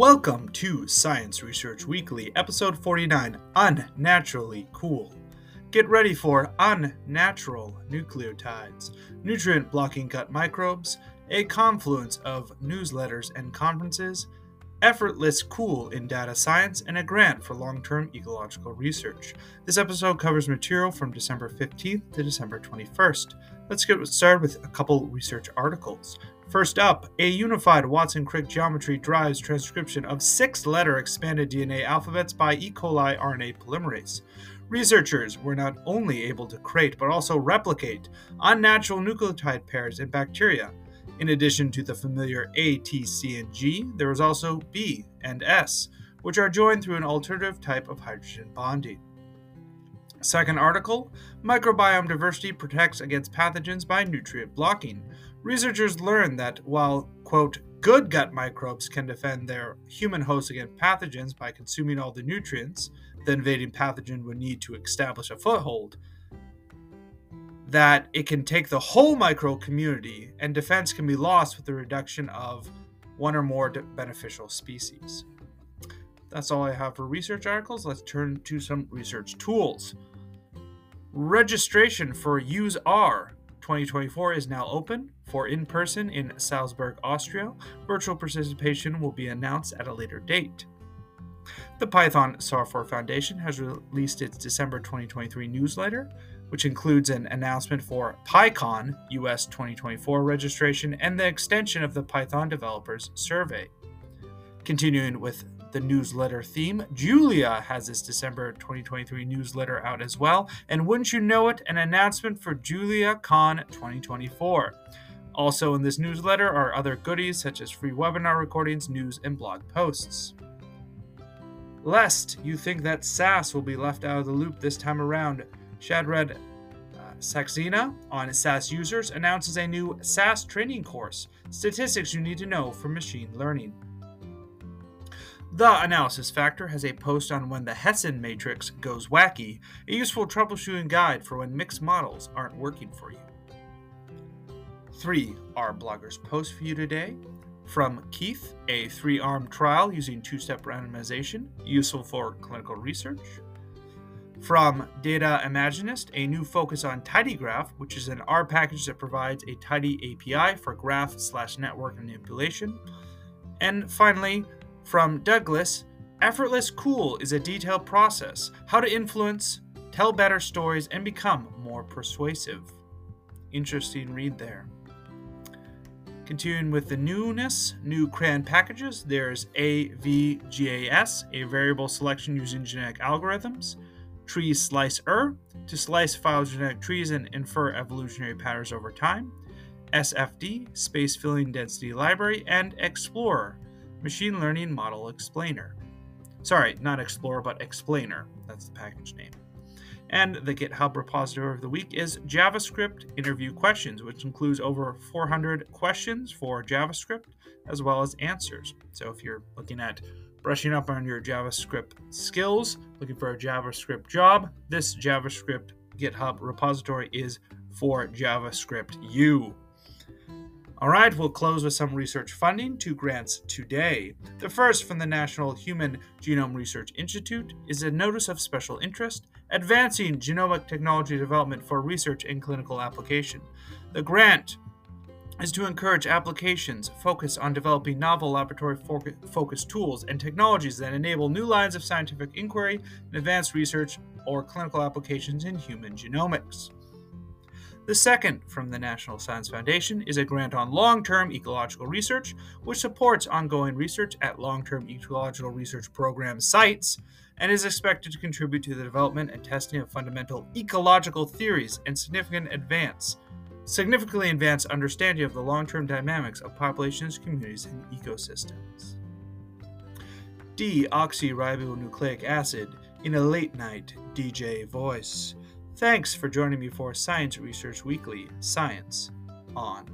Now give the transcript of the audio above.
Welcome to Science Research Weekly, episode 49 Unnaturally Cool. Get ready for unnatural nucleotides, nutrient blocking gut microbes, a confluence of newsletters and conferences, effortless cool in data science, and a grant for long term ecological research. This episode covers material from December 15th to December 21st. Let's get started with a couple research articles. First up, a unified Watson Crick geometry drives transcription of six letter expanded DNA alphabets by E. coli RNA polymerase. Researchers were not only able to create but also replicate unnatural nucleotide pairs in bacteria. In addition to the familiar A, T, C, and G, there was also B and S, which are joined through an alternative type of hydrogen bonding. Second article Microbiome diversity protects against pathogens by nutrient blocking. Researchers learned that while, quote, good gut microbes can defend their human hosts against pathogens by consuming all the nutrients the invading pathogen would need to establish a foothold, that it can take the whole micro community and defense can be lost with the reduction of one or more beneficial species. That's all I have for research articles. Let's turn to some research tools. Registration for Use R 2024 is now open for in person in Salzburg, Austria. Virtual participation will be announced at a later date. The Python Software Foundation has released its December 2023 newsletter, which includes an announcement for PyCon US 2024 registration and the extension of the Python Developers Survey. Continuing with the newsletter theme. Julia has its December 2023 newsletter out as well, and wouldn't you know it, an announcement for JuliaCon 2024. Also, in this newsletter are other goodies such as free webinar recordings, news, and blog posts. Lest you think that SAS will be left out of the loop this time around, Shadred uh, Saxena on SAS users announces a new SAS training course Statistics You Need to Know for Machine Learning. The Analysis Factor has a post on when the Hessian matrix goes wacky, a useful troubleshooting guide for when mixed models aren't working for you. Three R-bloggers' post for you today. From Keith, a three arm trial using two step randomization, useful for clinical research. From Data Imaginist, a new focus on tidygraph, which is an R package that provides a tidy API for graph slash network manipulation. And finally, from Douglas, effortless cool is a detailed process, how to influence, tell better stories, and become more persuasive. Interesting read there. Continuing with the newness, new CRAN packages, there's AVGAS, a variable selection using genetic algorithms, treesliceR, er, to slice phylogenetic trees and infer evolutionary patterns over time, SFD, Space Filling Density Library, and Explorer, Machine Learning Model Explainer. Sorry, not Explorer, but Explainer. That's the package name. And the GitHub repository of the week is JavaScript interview questions, which includes over 400 questions for JavaScript as well as answers. So if you're looking at brushing up on your JavaScript skills, looking for a JavaScript job, this JavaScript GitHub repository is for JavaScript U. All right, we'll close with some research funding, two grants today. The first from the National Human Genome Research Institute is a Notice of Special Interest Advancing Genomic Technology Development for Research and Clinical Application. The grant The second from the National Science Foundation is a grant on long term ecological research, which supports ongoing research at long term ecological research program sites and is expected to contribute to the development and testing of fundamental ecological theories and significant advance significantly advance understanding of the long-term dynamics of populations, communities, and ecosystems. Deoxyribonucleic acid in a late night DJ voice. Thanks for joining me for Science Research Weekly Science on